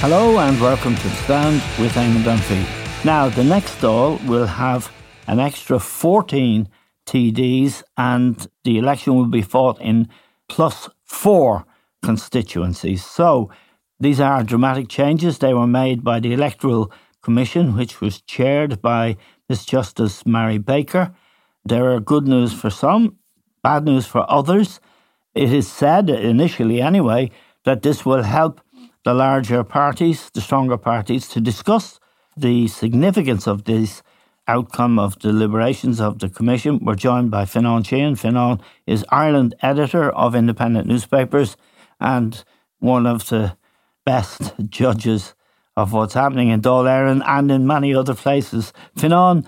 Hello and welcome to Stand with Eamon Dunphy. Now, the next Dáil will have an extra 14 TDs and the election will be fought in plus four constituencies. So, these are dramatic changes. They were made by the Electoral Commission, which was chaired by Miss Justice Marie Baker. There are good news for some, bad news for others. It is said, initially anyway, that this will help the larger parties, the stronger parties, to discuss the significance of this outcome of deliberations of the Commission. We're joined by Fionnán Sheahan. Fionnán is Ireland editor of independent newspapers and one of the best judges of what's happening in Dáil Éireann and in many other places. Fionnán,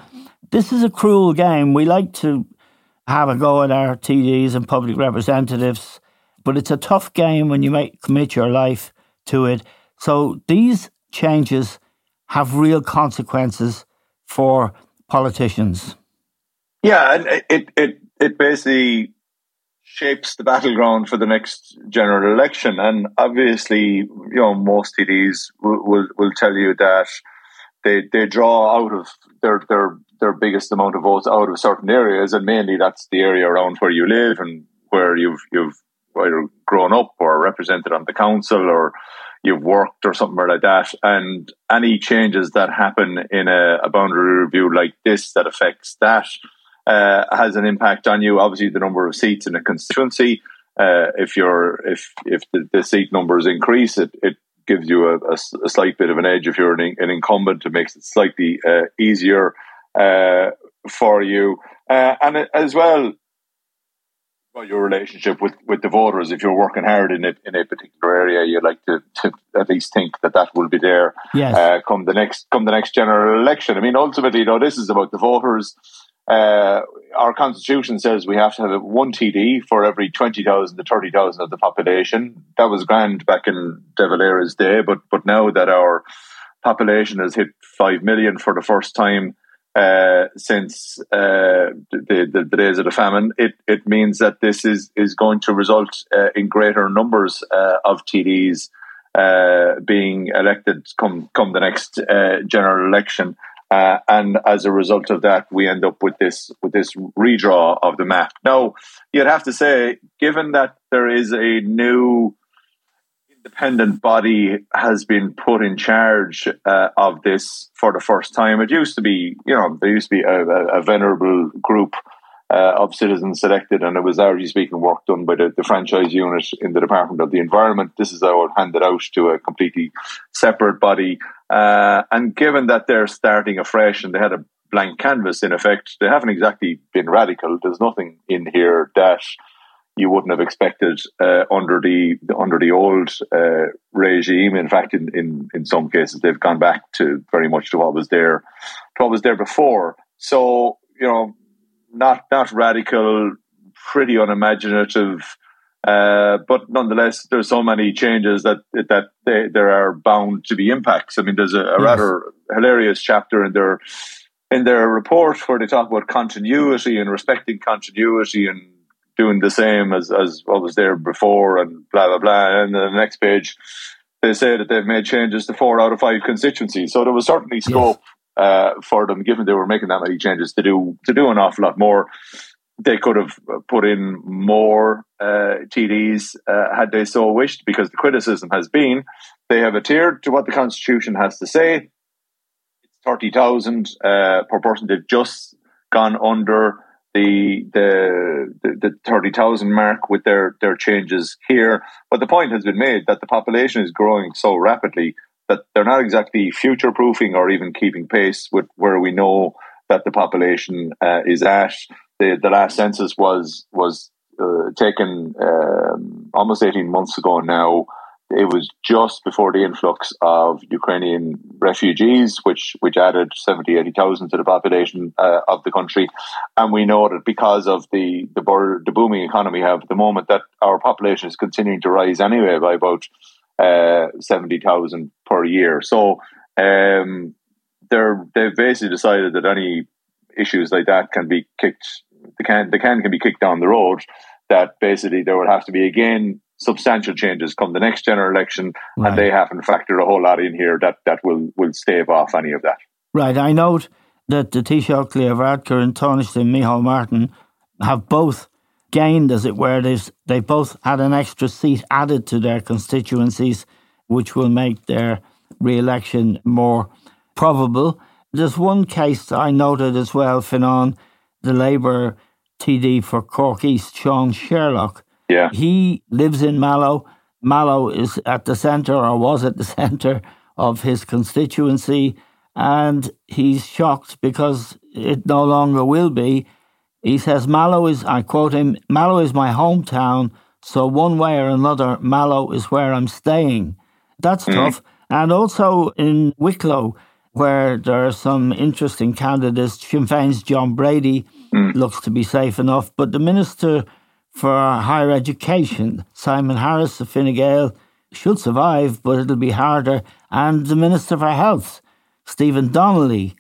this is a cruel game. We like to have a go at our TDs and public representatives, but it's a tough game when you make commit your life to it. So these changes have real consequences for politicians. Yeah, and it it it basically shapes the battleground for the next general election. And obviously, you know, most TDs will will, will tell you that they they draw out of their their their biggest amount of votes out of certain areas, and mainly that's the area around where you live and where you've you've either grown up or represented on the council or you've worked or something like that. And any changes that happen in a, a boundary review like this that affects that uh, has an impact on you. Obviously, the number of seats in a constituency. Uh, if you're if if the, the, seat numbers increase, it, it gives you a, a, a, slight bit of an edge. If you're an, an incumbent, it makes it slightly uh, easier uh, for you. Uh, and as well, about your relationship with, with the voters. If you're working hard in a, in a particular area, you like to, to at least think that that will be there yes. uh, come the next come the next general election. I mean, ultimately, you know, this is about the voters. Uh, our constitution says we have to have one TD for every 20,000 to 30,000 of the population. That was grand back in De Valera's day, but, but now that our population has hit 5 million for the first time, uh, since uh, the, the, the, days of the famine, it, it means that this is, is going to result uh, in greater numbers uh, of TDs uh, being elected come, come the next uh, general election. and as a result of that, we end up with this with this redraw of the map. Now, you'd have to say, given that there is a new independent body has been put in charge uh, of this for the first time. It used to be, you know, there used to be a, a, a venerable group uh, of citizens selected, and it was largely speaking work done by the, the, franchise unit in the Department of the Environment. This is now handed out to a completely separate body. Uh, and given that they're starting afresh and they had a blank canvas in effect, they haven't exactly been radical. There's nothing in here that you wouldn't have expected uh, under the under the old uh, regime. In fact, in, in in some cases, they've gone back to very much to what was there, to what was there before. So you know, not not radical, pretty unimaginative. Uh, but nonetheless, there's so many changes that that they, there are bound to be impacts. I mean, there's a, a yes. rather hilarious chapter in their in their report where they talk about continuity and respecting continuity and doing the same as, as what was there before and blah, blah, blah. And the next page, they say that they've made changes to four out of five constituencies. So there was certainly scope yes. uh, for them, given they were making that many changes, to do to do an awful lot more. They could have put in more uh, TDs uh, had they so wished, because the criticism has been they have adhered to what the constitution has to say. It's thirty thousand uh, per person. They've just gone under the the the, thirty thousand mark with their their changes here. But the point has been made that the population is growing so rapidly that they're not exactly future proofing or even keeping pace with where we know that the population uh, is at. The the last census was was uh, taken um, almost eighteen months ago now it was just before the influx of Ukrainian refugees, which which added 70, 80,000 to the population uh, of the country. And we know that because of the the, the booming economy we have at the moment, that our population is continuing to rise anyway by about uh, 70,000 per year. So um, they're they've basically decided that any issues like that can be kicked the can the can can be kicked down the road. That basically there would have to be again substantial changes come the next general election, right. and they haven't factored a whole lot in here that, that will, will stave off any of that. Right. I note that the Taoiseach Leo Varadkar and Tánaiste Micheál Martin have both gained, as it were. They've, they've both had an extra seat added to their constituencies, which will make their re election more probable. There's one case I noted as well, Fionnán, the Labour TD for Cork East, Sean Sherlock, yeah. He lives in Mallow. Mallow is at the centre or was at the centre of his constituency. And he's shocked because it no longer will be. He says, Mallow is, I quote him, Mallow is my hometown. So one way or another, Mallow is where I'm staying. That's mm-hmm. tough. And also in Wicklow, where there are some interesting candidates, Sinn Féin's John Brady mm. looks to be safe enough. But the minister for higher education. Simon Harris of Fine Gael should survive, but it'll be harder. And the Minister for Health, Stephen Donnelly,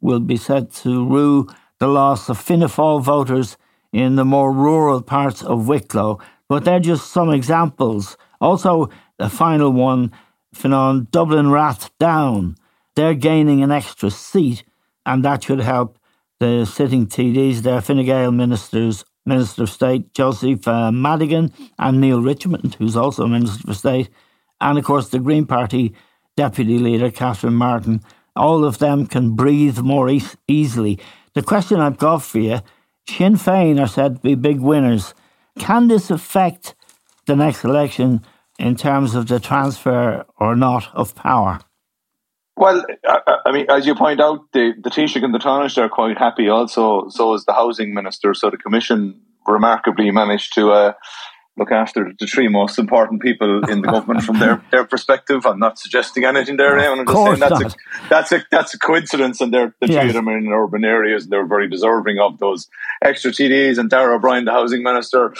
will be said to rue the loss of Fianna voters in the more rural parts of Wicklow. But they're just some examples. Also, a final one, Fionnán, Dublin Rathdown. They're gaining an extra seat, and that should help the sitting TDs, their Fine Gael ministers Minister of State Joseph uh, Madigan and Neale Richmond, who's also Minister of State, and of course the Green Party Deputy Leader Catherine Martin. All of them can breathe more e- easily. The question I've got for you Sinn Féin are said to be big winners. Can this affect the next election in terms of the transfer or not of power? Well, I mean, as you point out, the, the Taoiseach and the Tánaiste are quite happy also. So is the Housing Minister. So the Commission remarkably managed to uh, look after the three most important people in the government from their, their perspective. I'm not suggesting anything there. I'm just saying that's a, that's a that's a coincidence, and they're the yes. three of them are in urban areas. and They're very deserving of those extra TDs. And Darragh O'Brien, the housing minister,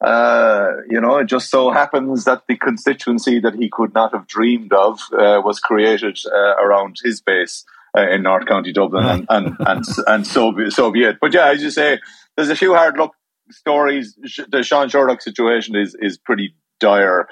uh, you know, it just so happens that the constituency that he could not have dreamed of uh, was created uh, around his base. Uh, in North County Dublin, and and and, and so so be it. But yeah, as you say, there's a few hard luck stories. The Sean Sherlock situation is is pretty dire.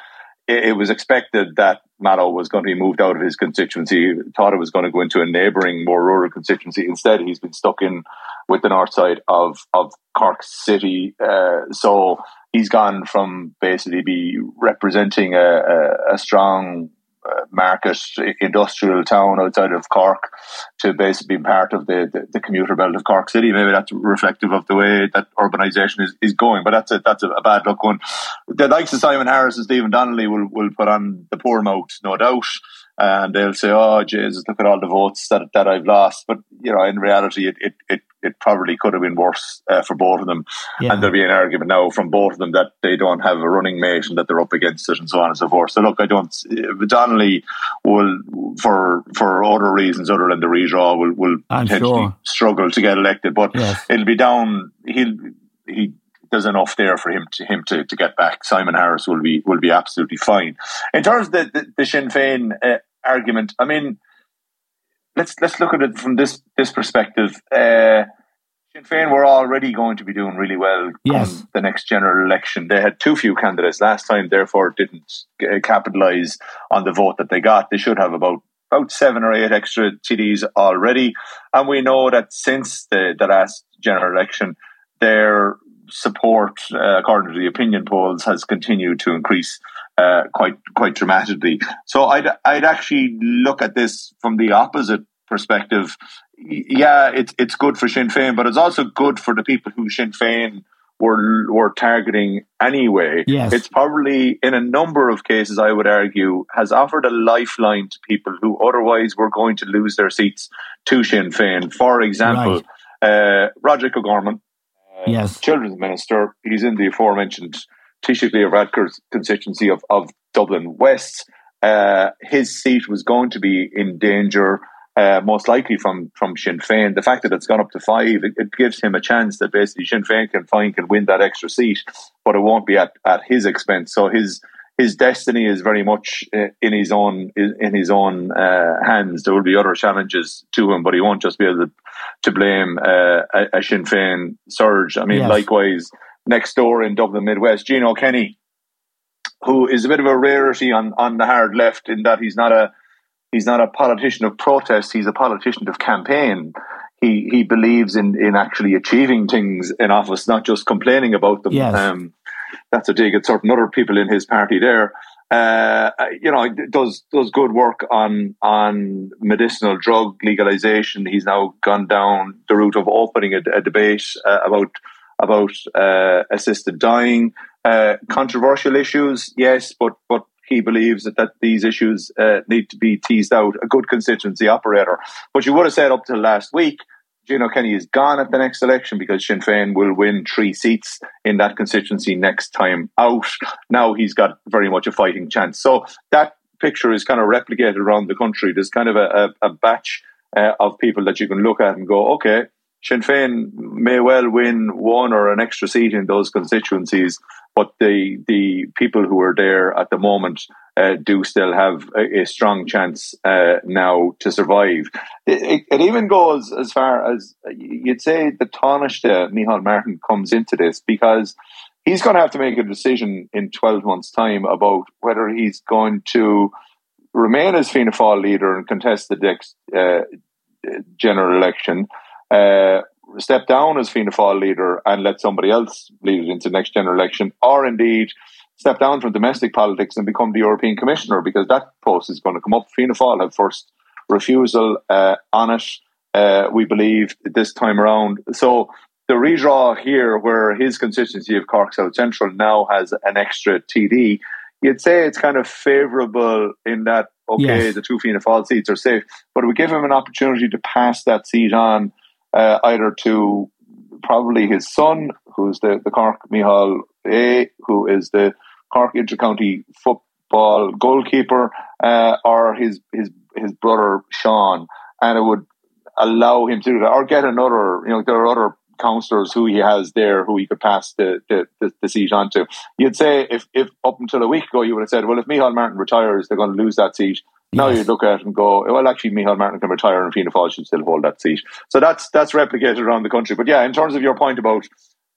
It, it, was expected that Mallow was going to be moved out of his constituency. Thought it was going to go into a neighbouring, more rural constituency. Instead, he's been stuck in with the north side of of Cork City. Uh, so he's gone from basically be representing a, a, a strong market industrial town outside of Cork to basically be part of the, the, the, commuter belt of Cork City. Maybe that's reflective of the way that urbanisation is, is going, but that's a, that's a, a bad look one. The likes of Simon Harris and Stephen Donnelly will, will put on the poor mouth, no doubt and they'll say, "Oh, Jesus, look at all the votes that that I've lost." But you know, in reality, it it it, it probably could have been worse uh, for both of them. Yeah. And there'll be an argument now from both of them that they don't have a running mate and that they're up against it, and so on and so forth. So look, I don't. Donnelly will, for for other reasons other than the redraw, will will I'm potentially sure. struggle to get elected. But yes. it'll be down. He'll he there's enough there for him to him to, to get back. Simon Harris will be will be absolutely fine. In terms of the the, the Sinn Féin uh, argument, I mean, let's let's look at it from this this perspective. Uh, Sinn Féin were already going to be doing really well yes. the next general election. They had too few candidates last time, therefore didn't capitalise on the vote that they got. They should have about about seven or eight extra TDs already, and we know that since the, the last general election, their support, uh, according to the opinion polls, has continued to increase uh, quite quite dramatically. So I'd I'd actually look at this from the opposite perspective yeah, it's it's good for Sinn Féin, but it's also good for the people who Sinn Féin were were targeting anyway. Yes. It's probably in a number of cases, I would argue, has offered a lifeline to people who otherwise were going to lose their seats to Sinn Féin. For example, right. uh, Roderick O'Gorman, uh, yes, Children's Minister, he's in the aforementioned Taoiseach Leo Varadkar's constituency of, of Dublin West. Uh, his seat was going to be in danger uh, most likely from from Sinn Féin. The fact that it's gone up to five, it, it, gives him a chance that basically Sinn Féin can find can win that extra seat, but it won't be at, at his expense. So his his destiny is very much uh, in his own in his own uh, hands. There will be other challenges to him, but he won't just be able to, to blame uh, a, a, Sinn Féin surge. I mean, yes. likewise, next door in Dublin Midwest, Gino Kenny, who is a bit of a rarity on on the hard left in that he's not a he's not a politician of protest. He's a politician of campaign. He he believes in in actually achieving things in office, not just complaining about them. Yes. Um, that's a dig at certain other people in his party there. Uh, you know, does does good work on on medicinal drug legalization. He's now gone down the route of opening a, a debate uh, about about uh, assisted dying. Uh, controversial issues, yes, but but he believes that, that these issues uh, need to be teased out. A good constituency operator. But you would have said up till last week, Gino Kenny is gone at the next election because Sinn Féin will win three seats in that constituency next time out. Now he's got very much a fighting chance. So that picture is kind of replicated around the country. There's kind of a, a, a batch uh, of people that you can look at and go, okay, Sinn Féin may well win one or an extra seat in those constituencies, but the the people who are there at the moment uh, do still have a, a strong chance uh, now to survive. It, it, it, even goes as far as you'd say the Tánaiste Micheál Martin comes into this because he's going to have to make a decision in 12 months' time about whether he's going to remain as Fianna Fáil leader and contest the next uh, general election uh, step down as Fianna Fáil leader and let somebody else lead it into the next general election, or indeed step down from domestic politics and become the European Commissioner, because that post is going to come up. Fianna Fáil have first refusal uh, on it, uh, we believe, this time around. So the redraw here, where his constituency of Cork South Central now has an extra TD, you'd say it's kind of favourable in that, okay, yes. the two Fianna Fáil seats are safe, but we give him an opportunity to pass that seat on uh, either to probably his son, who's the, the Cork Micheál Aodh, who is the Cork Intercounty football goalkeeper, uh, or his, his his brother Sean, and it would allow him to do that, or get another. You know, there are other councillors who he has there who he could pass the, the, the, the, seat on to. You'd say if, if up until a week ago you would have said, well, if Micheál Martin retires, they're going to lose that seat. Now yes. you look at it and go, well, actually, Micheál Martin can retire and Fianna Fáil should still hold that seat. So that's that's replicated around the country. But yeah, in terms of your point about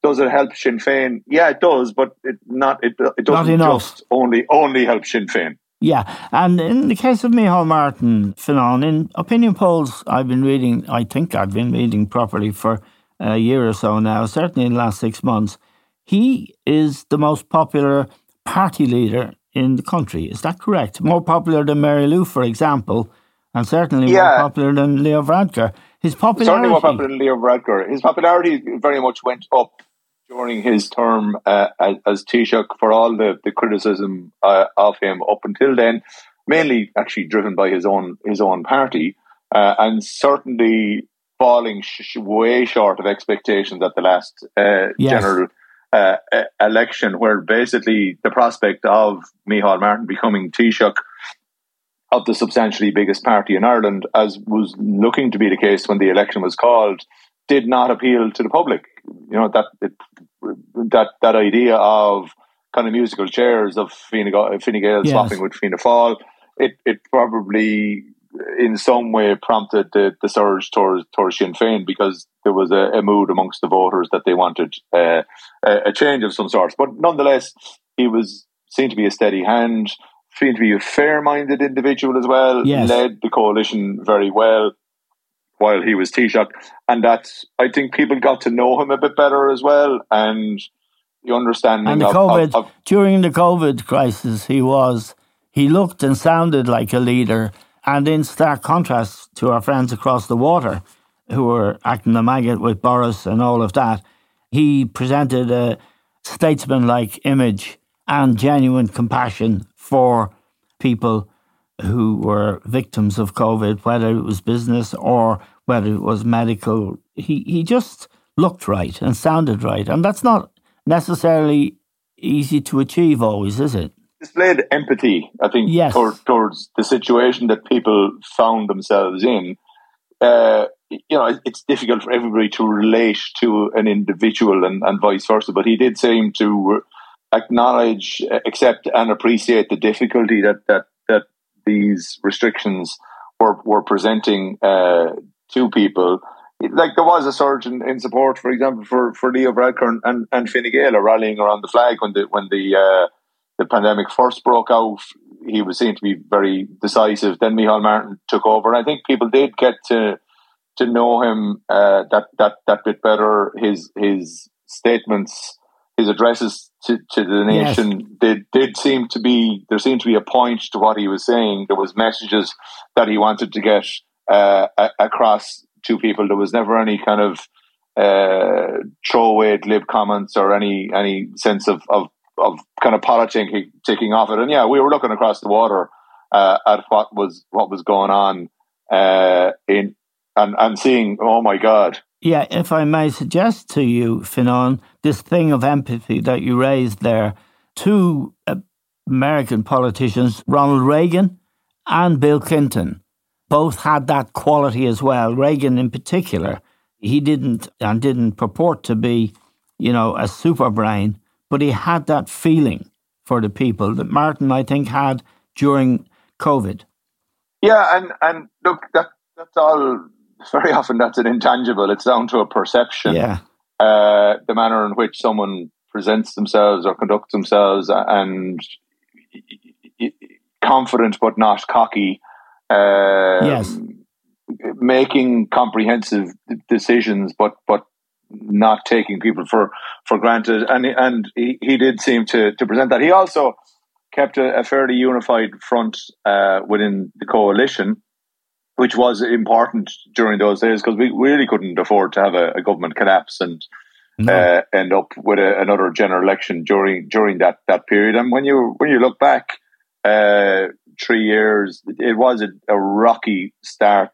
does it help Sinn Féin? Yeah, it does, but it not it, it doesn't just only only help Sinn Féin. Yeah, and in the case of Micheál Martin, Fionnán, in opinion polls I've been reading, I think I've been reading properly for a year or so now, certainly in the last six months, he is the most popular party leader in the country. Is that correct? More popular than Mary Lou, for example, and certainly yeah. more popular than Leo Varadkar. His popularity. Certainly more popular than Leo Varadkar. His popularity very much went up during his term uh, as, as Taoiseach for all the, the criticism uh, of him up until then, mainly actually driven by his own his own party, uh, and certainly falling sh- way short of expectations at the last uh, yes. general uh, election, where basically the prospect of Micheál Martin becoming Taoiseach of the substantially biggest party in Ireland, as was looking to be the case when the election was called, did not appeal to the public. You know that it, that that idea of kind of musical chairs of Fine, Fine Gael yes. swapping with Fianna Fáil, it it probably in some way prompted the, the surge towards, towards Sinn Féin because there was a, a mood amongst the voters that they wanted uh, a, a, change of some sort. But nonetheless, he was seemed to be a steady hand, seemed to be a fair-minded individual as well. Yes. Led the coalition very well while he was Taoiseach, and that I think people got to know him a bit better as well, and the understanding and the of, COVID of, of during the COVID crisis, he was he looked and sounded like a leader, and in stark contrast to our friends across the water, who were acting the maggot with Boris and all of that, he presented a statesman-like image and genuine compassion for people who were victims of COVID, whether it was business or whether it was medical. He he just looked right and sounded right, and that's not necessarily easy to achieve always, is it? Displayed empathy, I think, yes. towards the situation that people found themselves in. Uh, you know, it's difficult for everybody to relate to an individual and, and vice versa, but he did seem to acknowledge, accept, and appreciate the difficulty that that that these restrictions were were presenting uh, to people. Like there was a surge in, in, support, for example, for, for Leo Varadkar and, and Fine Gael rallying around the flag when the when the uh, the pandemic first broke out. He was seen to be very decisive. Then Micheál Martin took over, and I think people did get to to know him uh, that that that bit better. His his statements, his addresses to, to the nation yes. did did seem to be there seemed to be a point to what he was saying. There was messages that he wanted to get uh, across to people. There was never any kind of uh, throwaway glib comments or any any sense of, of, of kind of politicking taking off it. And yeah, we were looking across the water uh, at what was what was going on uh, in and and seeing, oh my God. Yeah, if I may suggest to you, Fionnán, this thing of empathy that you raised there, two American politicians, Ronald Reagan and Bill Clinton, both had that quality as well. Reagan, in particular, he didn't and didn't purport to be, you know, a super brain, but he had that feeling for the people that Martin, I think, had during COVID. Yeah, and and look, that that's all. Very often, that's an intangible. It's down to a perception. Yeah, uh, the manner in which someone presents themselves or conducts themselves, and confident but not cocky um, yes. making comprehensive decisions, but but not taking people for, for granted. And and he, he did seem to, to present that. He also kept a, a fairly unified front uh, within the coalition, which was important during those days because we really couldn't afford to have a, a government collapse and no. uh, end up with a, another general election during during that, that period. And when you when you look back, uh, three years. It was a, a rocky start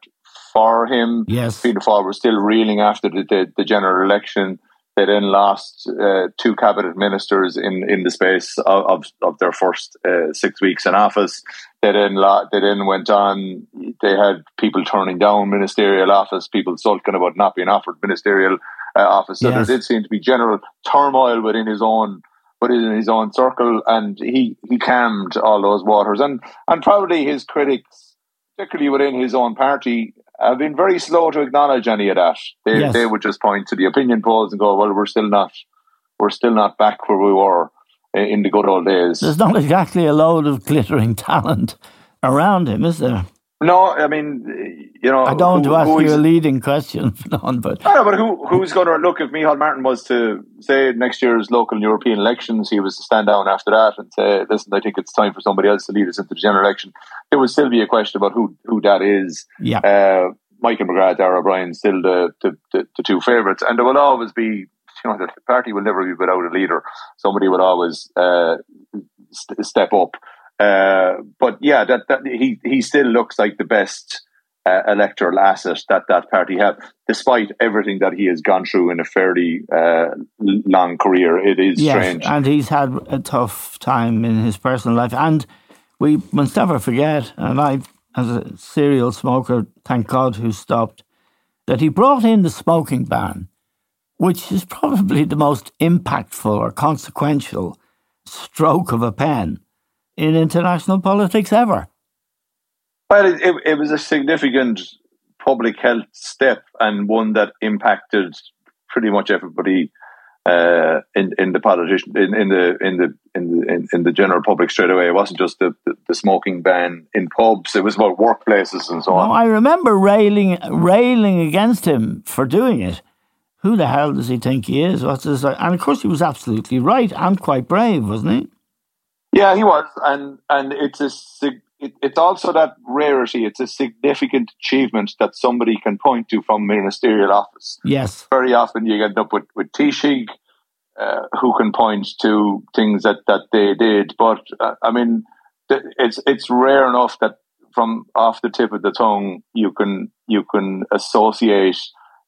for him. Yes. Fianna Fáil were still reeling after the, the, the general election. They then lost uh, two cabinet ministers in, in the space of, of, of their first uh, six weeks in office. They then lo- they then went on. They had people turning down ministerial office, people sulking about not being offered ministerial uh, office. So yes. there did seem to be general turmoil within his own but in his own circle, and he he calmed all those waters. And and probably his critics, particularly within his own party, have been very slow to acknowledge any of that. They yes. they would just point to the opinion polls and go, "Well, we're still not, we're still not back where we were in the good old days." There's not exactly a load of glittering talent around him, is there? No, I mean, you know, I don't who, ask you a leading question, on, but I know, but who who's going to look if Micheál Martin was to say next year's local and European elections, he was to stand down after that and say, "Listen, I think it's time for somebody else to lead us into the general election." There would still be a question about who who that is. Yeah, uh, Michael McGrath, Darragh O'Brien, still the, the the, the two favourites, and there will always be. You know, the party will never be without a leader. Somebody will always uh, st- step up. Uh, but yeah, that, that he he still looks like the best uh, electoral asset that that party have, despite everything that he has gone through in a fairly uh, long career. It is yes, strange, and he's had a tough time in his personal life, and we must never forget. And I, as a serial smoker, thank God, who stopped, that he brought in the smoking ban, which is probably the most impactful or consequential stroke of a pen in international politics ever. Well, it, it, it was a significant public health step and one that impacted pretty much everybody uh, in in the politician in, in the in the in the in, in, the general public straight away. It wasn't just the, the, the, smoking ban in pubs; it was about workplaces and so on. I remember railing railing against him for doing it. Who the hell does he think he is? What's this? And of course, he was absolutely right and quite brave, wasn't he? Yeah, he was, and and it's a it's also that rarity. It's a significant achievement that somebody can point to from ministerial office. Yes. Very often you end up with, with Taoiseach, uh, who can point to things that, that they did. But, uh, I mean, it's, it's rare enough that from off the tip of the tongue, you can, you can associate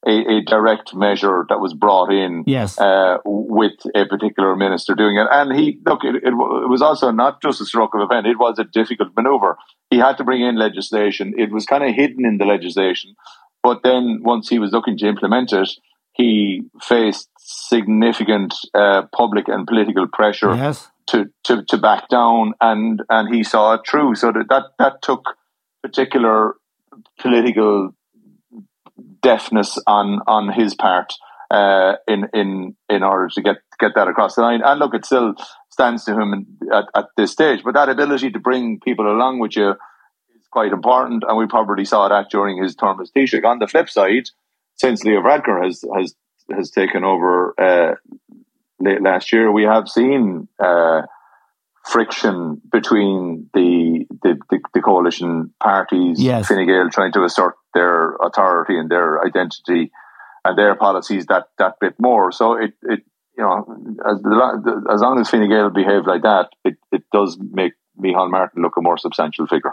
a, a, direct measure that was brought in yes. uh, with a particular minister doing it. And he, look, it, it, was also not just a stroke of a pen, it was a difficult maneuver. He had to bring in legislation. It was kind of hidden in the legislation. But then once he was looking to implement it, he faced significant uh, public and political pressure yes. to, to, to back down, and, and he saw it through. So that, that, that took particular political deafness on on his part uh, in in in order to get get that across the line. And look, it still stands to him at, at this stage. But that ability to bring people along with you is quite important, and we probably saw that during his term as Taoiseach. On the flip side, since Leo Varadkar has has has taken over uh, late last year, we have seen. Uh, friction between the the, the, the coalition parties, yes. Fine Gael trying to assert their authority and their identity and their policies that that bit more. So it it you know as as long as Fine Gael behave like that, it it does make Micheál Martin look a more substantial figure.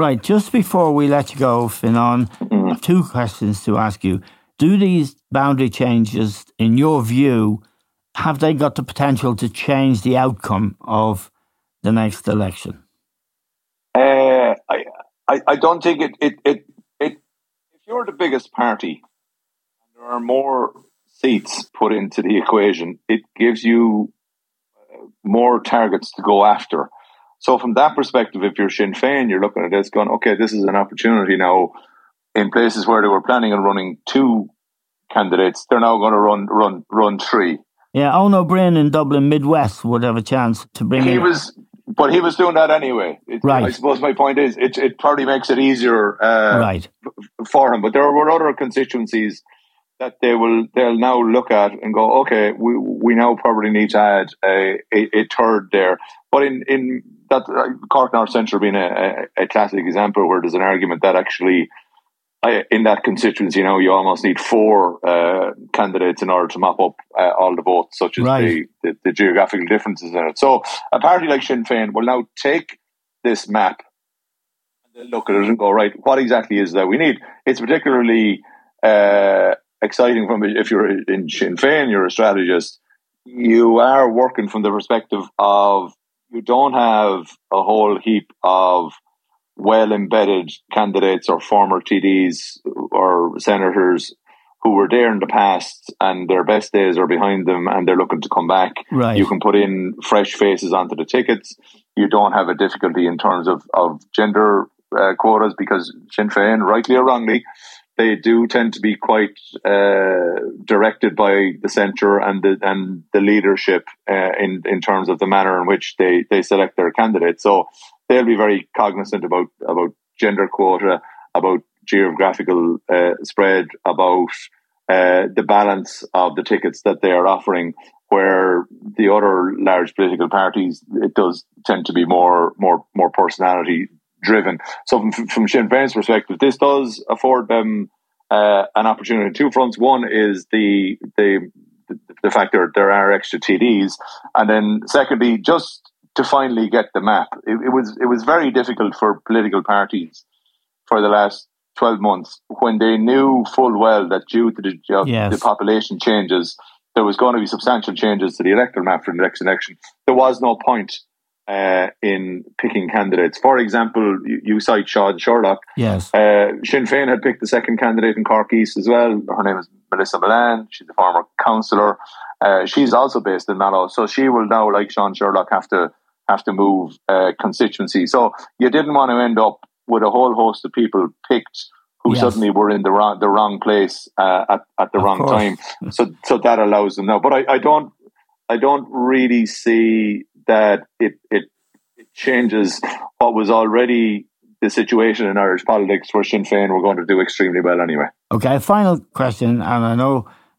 Right, just before we let you go, Fionnán, mm-hmm. two questions to ask you. Do these boundary changes, in your view, have they got the potential to change the outcome of the next election? Uh, I, I, I don't think it, it, it, it, if you're the biggest party, and there are more seats put into the equation, it gives you uh, more targets to go after. So from that perspective, if you're Sinn Féin, you're looking at this going, okay, this is an opportunity now in places where they were planning on running two candidates, they're now going to run run run three. Yeah, Ó Broin in Dublin Midwest would have a chance to bring. He in. was, but he was doing that anyway. It, Right. I suppose my point is, it it probably makes it easier uh, right. for him. But there were other constituencies that they will they'll now look at and go, okay, we we now probably need to add a, a, a third there. But in in that uh, Cork North Central being a, a, a classic example where there's an argument that actually. I, in that constituency, you know, you almost need four uh, candidates in order to mop up uh, all the votes, such as Right. the, the, the geographical differences in it. So, a party like Sinn Féin will now take this map and look at it and go, right, what exactly is that we need? It's particularly uh, exciting from if you're in Sinn Féin, you're a strategist, you are working from the perspective of you don't have a whole heap of well embedded candidates or former TDs or senators who were there in the past and their best days are behind them and they're looking to come back. Right. You can put in fresh faces onto the tickets. You don't have a difficulty in terms of, of gender uh, quotas because Sinn Féin, rightly or wrongly, they do tend to be quite uh, directed by the centre and the and the leadership uh, in in terms of the manner in which they, they select their candidates. So they'll be very cognizant about about gender quota, about geographical uh, spread, about uh, the balance of the tickets that they are offering. Where the other large political parties, it does tend to be more more more personality driven. So from, from Sinn Féin's perspective, this does afford them uh, an opportunity on two fronts. One is the the the fact that there are extra TDs, and then secondly, just to finally get the map. It, it was it was very difficult for political parties for the last twelve months when they knew full well that due to the, of Yes. the population changes, there was going to be substantial changes to the electoral map for the next election. There was no point uh, in picking candidates. For example, you, you cite Sean Sherlock. Yes. Uh, Sinn Féin had picked the second candidate in Cork East as well. Her name is Melissa Mullane. She's a former councillor. Uh, she's also based in Mallow, so she will now, like Sean Sherlock, have to have to move uh, constituency. So you didn't want to end up with a whole host of people picked who Yes. suddenly were in the wrong the wrong place uh, at at the Of wrong course. time. So so that allows them now. But I, I don't I don't really see that it it, it changes what was already the situation in Irish politics where Sinn Féin were going to do extremely well anyway. Okay, final question, and I know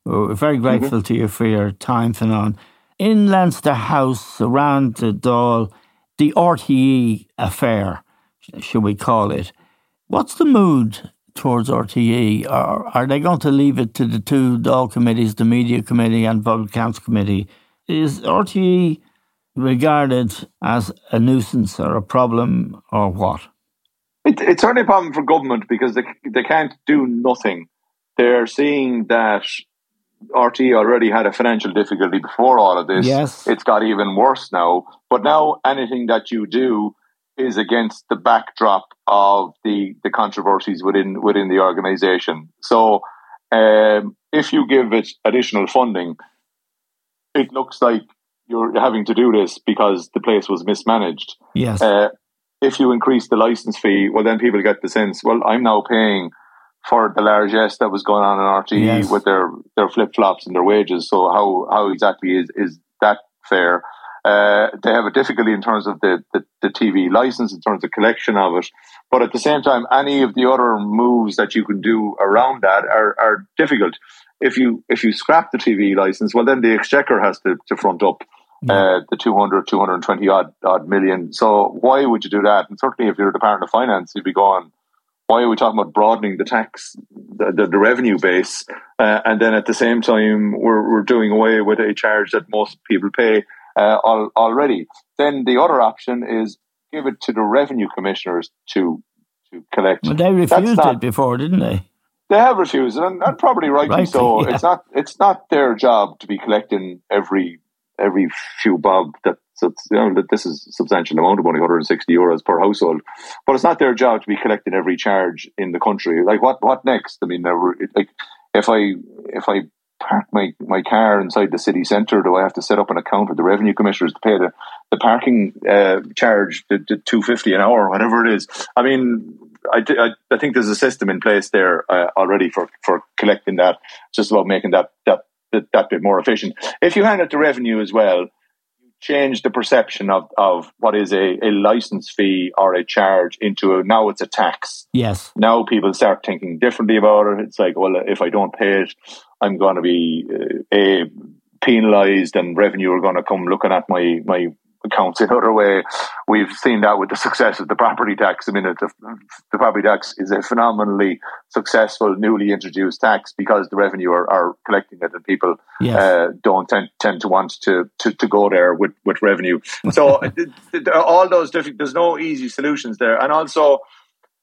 we're very Mm-hmm. grateful to you for your time, Fionnán. In Leinster House, around the Dáil, the RTE affair, should we call it, what's the mood towards RTE? Are, are they going to leave it to the two Dáil committees, the Media Committee and Public Accounts Committee? Is RTE regarded as a nuisance or a problem or what? It, it's certainly a problem for government because they they can't do nothing. They're seeing that RT already had a financial difficulty before all of this. Yes. It's got even worse now. But now anything that you do is against the backdrop of the, the controversies within within the organization. So um, if you give it additional funding, it looks like you're having to do this because the place was mismanaged. Yes. Uh, if you increase the license fee, well, then people get the sense, well, I'm now paying for the largesse that was going on in RTE Yes. with their, their flip flops and their wages. So how, how exactly is, is that fair? Uh, they have a difficulty in terms of the, the, the TV license, in terms of collection of it. But at the same time, any of the other moves that you can do around that are, are difficult. If you if you scrap the TV license, well, then the exchequer has to, to front up uh, the 200, 220 odd, odd million. So why would you do that? And certainly if you're a Department of Finance, you'd be going, why are we talking about broadening the tax, the, the, the revenue base? Uh, and then at the same time, we're, we're doing away with a charge that most people pay uh, al- already. Then the other option is give it to the revenue commissioners to to collect. Well, they refused not- it before, didn't they? They have refused, it, and, and probably rightly Rightly, so. yeah. It's not it's not their job to be collecting every every few bob that that's, you know that this is a substantial amount of money, 160 euros per household. But it's not their job to be collecting every charge in the country. Like what what next? I mean, like if I if I park my, my car inside the city centre? Do I have to set up an account with the revenue commissioners to pay the, the parking uh, charge, the, the two fifty an hour, whatever it is? I mean, I, I, I think there's a system in place there uh, already for, for collecting that. It's just about making that, that that, that bit more efficient. If you hand it to revenue as well, you change the perception of, of what is a, a license fee or a charge into a, now it's a tax. Yes. Now people start thinking differently about it. It's like, well, if I don't pay it, I'm going to be uh, a penalised and revenue are going to come looking at my, my accounts another way. We've seen that with the success of the property tax. I mean, the, the property tax is a phenomenally successful, newly introduced tax because the revenue are, are collecting it and people yes. uh, don't tend, tend to want to, to, to go there with, with revenue. So all those different, there's no easy solutions there. And also,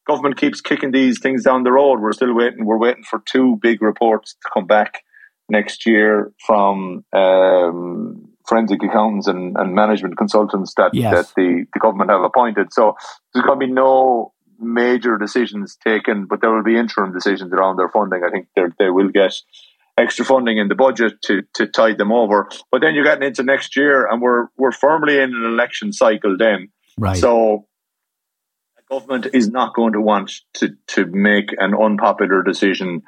government keeps kicking these things down the road. We're still waiting. We're waiting for two big reports to come back next year from um, forensic accountants and, and management consultants that, yes. that the, the government have appointed. So there's going to be no major decisions taken, but there will be interim decisions around their funding. I think they will get extra funding in the budget to to tide them over. But then you're getting into next year, and we're we're firmly in an election cycle then. Right. So the government is not going to want to to make an unpopular decision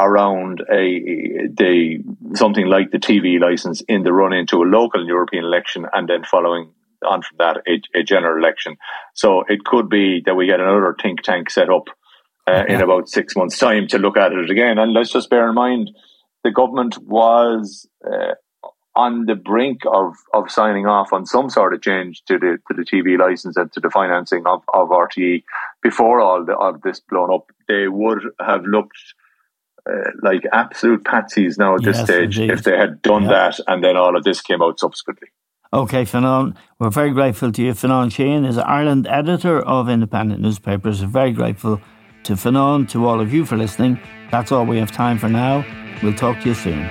around a the something like the TV license in the run into a local European election, and then following on from that a, a general election. So it could be that we get another think tank set up uh, in about six months' time to look at it again. And let's just bear in mind the government was. Uh, on the brink of, of signing off on some sort of change to the to the TV license and to the financing of, of RTE before all the, of this blown up, they would have looked uh, like absolute patsies now at yes, this stage indeed. if they had done that and then all of this came out subsequently. Okay, Fionnán, we're very grateful to you. Fionnán Sheahan is Ireland editor of independent newspapers. We're very grateful to Fionnán, to all of you for listening. That's all we have time for now. We'll talk to you soon.